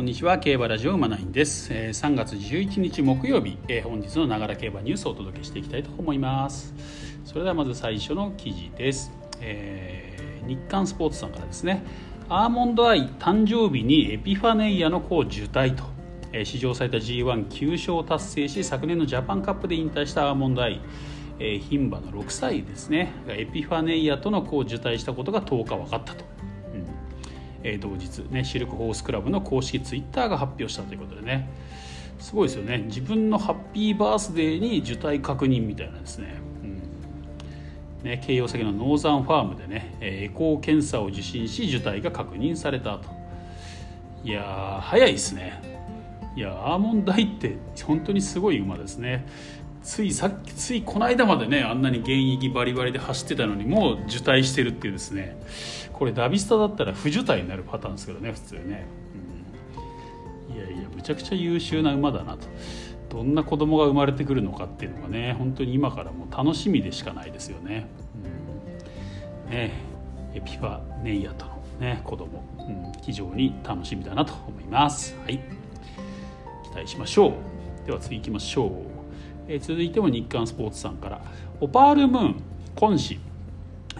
こんにちは競馬ラジオ馬ナインです、えー3月11日木曜日、えー本日のながら競馬ニュースをお届けしていきたいと思います。それではまず最初の記事です、えー日刊スポーツさんからですね。アーモンドアイ誕生日にエピファネイアの子を受胎と、えー史上最多 G19 勝を達成し昨年のジャパンカップで引退したアーモンドアイ。えー牝馬の6歳ですね。エピファネイアとの子を受胎したことが10日分かったと、え同日ねシルクホースクラブの公式ツイッターが発表したということでね。すごいですよね。自分のハッピーバースデーに受胎確認みたいなですね,、うん、ね慶応先のノーザンファームでねエコー検査を受診し受胎が確認されたと。いや早いですね。いやアーモンドアイって本当にすごい馬ですね。ついさっきついこの間までねあんなに現役バリバリで走ってたのにもう受胎してるっていうですね。これダビスタだったら不受胎になるパターンですけどね普通ね、うん、いやいやむちゃくちゃ優秀な馬だなと。どんな子供が生まれてくるのかっていうのがね本当に今からもう楽しみでしかないですよね,、うん、ね。エピファネイアとのね子供、うん、非常に楽しみだなと思います。はい。期待しましょう。では次行きましょう、え続いても日刊スポーツさんから。オパールムーン今週、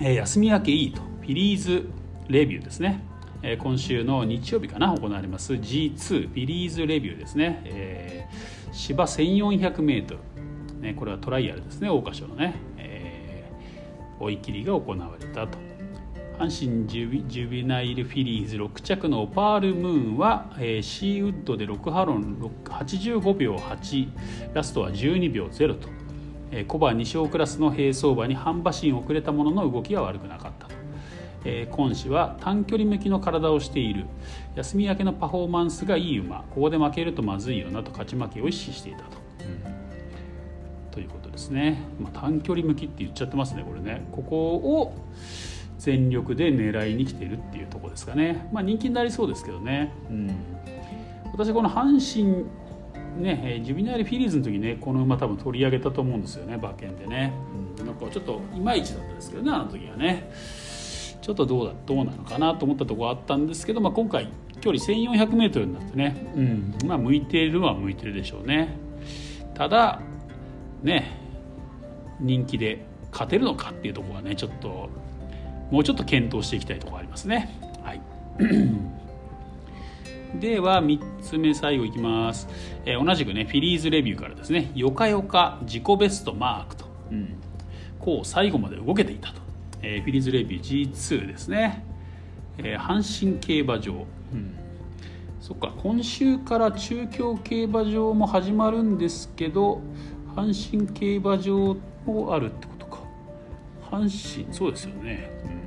え休み明けいいと。フィリーズレビューですね、え今週の日曜日かな行われます。G2 フィリーズレビューですね、えー芝 1400m、ね、これはトライアルですね桜花賞のね、えー追い切りが行われたと。阪神ジュビナイルフィリーズ6着のパールムーンは、えーシーウッドで6ハロン85秒8ラストは12秒0と、えーコバ2勝クラスの並走馬に半馬身遅れたものの動きは悪くなかったと、えー今週は短距離向きの体をしている。休み明けのパフォーマンスがいい馬。ここで負けるとまずいよなと。勝ち負けを意識していたと。ということですね、まあ、短距離向きって言っちゃってますねこれね。ここを全力で狙いに来てるっていうところですかね、まあ、人気になりそうですけどね、うん、私この阪神ね、えージュビナイルフィリーズの時ねこの馬多分取り上げたと思うんですよね馬券でね、うん、なんかちょっといまいちだったですけどねあの時はね。ちょっとどうだどうなのかなと思ったところあったんですけど、まあ、今回距離 1400m になってね、うん。まあ、向いているのは向いてるでしょうね。ただね人気で勝てるのかっていうところはねちょっともうちょっと検討していきたいところありますね。はい。では3つ目最後いきます、えー同じくねフィリーズレビューからですね。よかよか自己ベストマークと、うん、こう最後まで動けていたと、えーフィリーズレビュー G2 ですね、えー阪神競馬場、うん、そっか今週から中京競馬場も始まるんですけど阪神競馬場もあるってことか。阪神そうですよね、うん、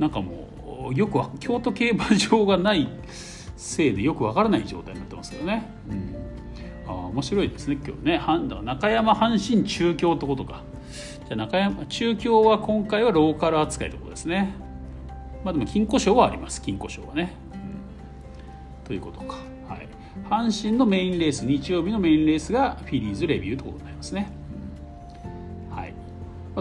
なんかもうよくわ京都競馬場がないせいでよくわからない状態になってますけどね、うん、あー面白いですね今日ね。中山阪神中京ってことか。じゃあ中山中京は今回はローカル扱いってことですね。まあでも金庫賞はあります金庫賞はね、うん。ということか、はい、阪神のメインレース日曜日のメインレースがフィリーズレビューということになりますね、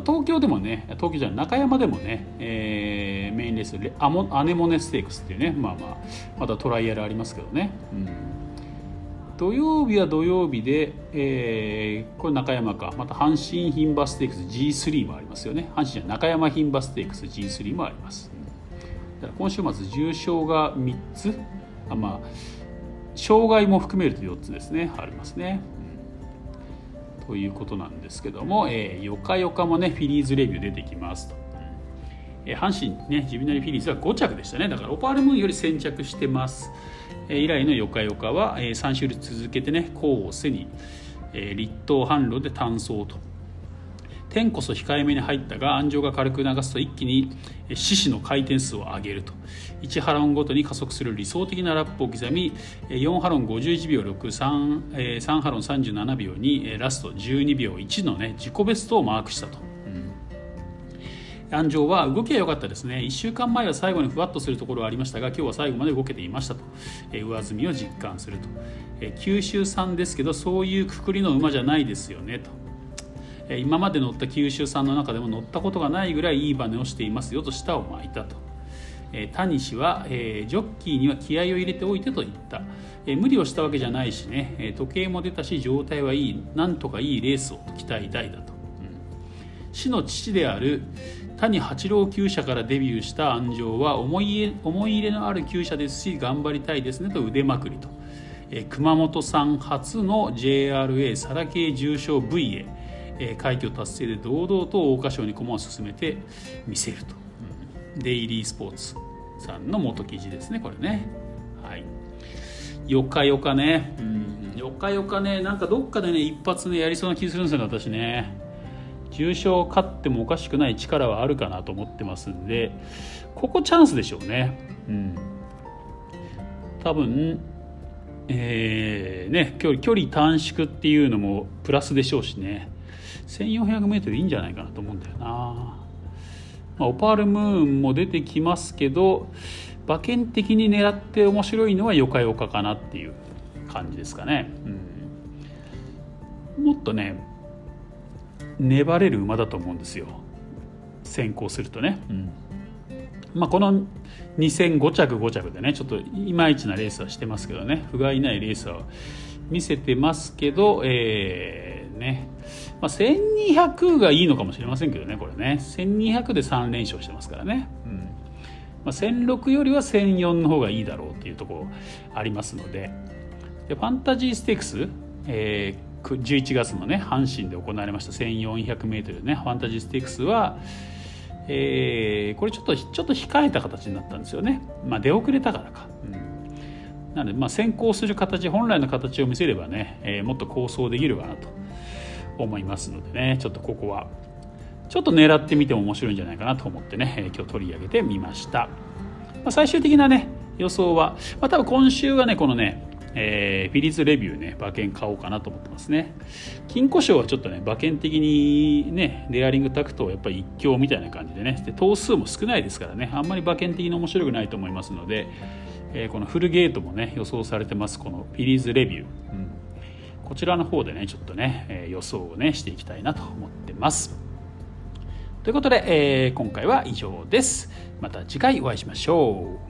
東京でもね東京じゃ中山でもね、えーメインレースアモアネモネステークスっていうねまあまあまだトライアルありますけどね、うん。土曜日は土曜日で、えーこれ中山か。また阪神牝馬ステークス G3 もありますよね。阪神じゃ中山牝馬ステークス G3 もあります。だから今週末重賞が3つ。あまあ障害も含めると4つですね。ありますね、ということなんですけども、えーよかよかもねフィリーズレビュー出てきますと、えー阪神ねジュビナリフィリーズは5着でしたね。だからオパールムーンより先着してます、えー以来のよかよかは、えー3種類続けてね功を背に、えー立東販路で単走と。天こそ控えめに入ったが安城が軽く流すと一気に獅子の回転数を上げると。1ハロンごとに加速する理想的なラップを刻み4ハロン51秒63、えー3ハロン37秒2ラスト12秒1のね自己ベストをマークしたと。安城は動きは良かったですね。1週間前は最後にふわっとするところはありましたが今日は最後まで動けていましたと、えー上積みを実感すると、えー九州産ですけどそういうくくりの馬じゃないですよねと。今まで乗った九州産の中でも乗ったことがないぐらいいいバネをしていますよと舌を巻いたと、谷氏は、えー、ジョッキーには気合を入れておいてと言った、えー、無理をしたわけじゃないしね、え時計も出たし状態はいい。なんとかいいレースを期待大だと、うん、市の父である谷八郎厩舎からデビューした安城は思い思い入れのある厩舎ですし頑張りたいですねと腕まくりと、え熊本産初の JRA サラ系重賞 V へ、快挙達成で堂々と桜花賞に駒を進めてみせると、うん、デイリースポーツさんの元記事ですねこれね。はい。よかよかね、うん、よかよかね。なんかどっかでね一発ねやりそうな気するんですよね私ね。重賞勝ってもおかしくない力はあるかなと思ってますんでここチャンスでしょうね。うん、多分えー、ね、距離距離短縮っていうのもプラスでしょうしね。1400m いいんじゃないかなと思うんだよな、まあ、オパールムーンも出てきますけど馬券的に狙って面白いのはよかよかかなっていう感じですかね、うん、もっとね粘れる馬だと思うんですよ。先行するとね、うん。まあ、この2戦5着5着でねちょっといまいちなレースはしてますけどね。不甲斐ないレースは見せてますけど、えー、ね、まあ、1200がいいのかもしれませんけどねこれね。1200で3連勝してますからね、うん。まあ、1006よりは1004の方がいいだろうっていうところありますので。でファンタジーステークス、えー11月のね阪神で行われました 1400m ねファンタジーステークスは、えー、これちょっとちょっと控えた形になったんですよね、まあ、出遅れたからか、うん、なのでまあ先行する形本来の形を見せればね、えー、もっと構想できるかなと思いますのでねちょっとここはちょっと狙ってみても面白いんじゃないかなと思ってね、えー、今日取り上げてみました、まあ、最終的なね予想は、まあ、多分今週はねこのねえー、フィリーズレビューね、馬券買おうかなと思ってますね。金庫賞はちょっとね、馬券的にね、レアリングタクトはやっぱり一強みたいな感じでね、で頭数も少ないですからね、あんまり馬券的に面白くないと思いますので、えー、このフルゲートもね、予想されてます、このフィリーズレビュー。うん、こちらの方でね、ちょっとね、えー、予想をね、していきたいなと思ってます。ということで、えー、今回は以上です。また次回お会いしましょう。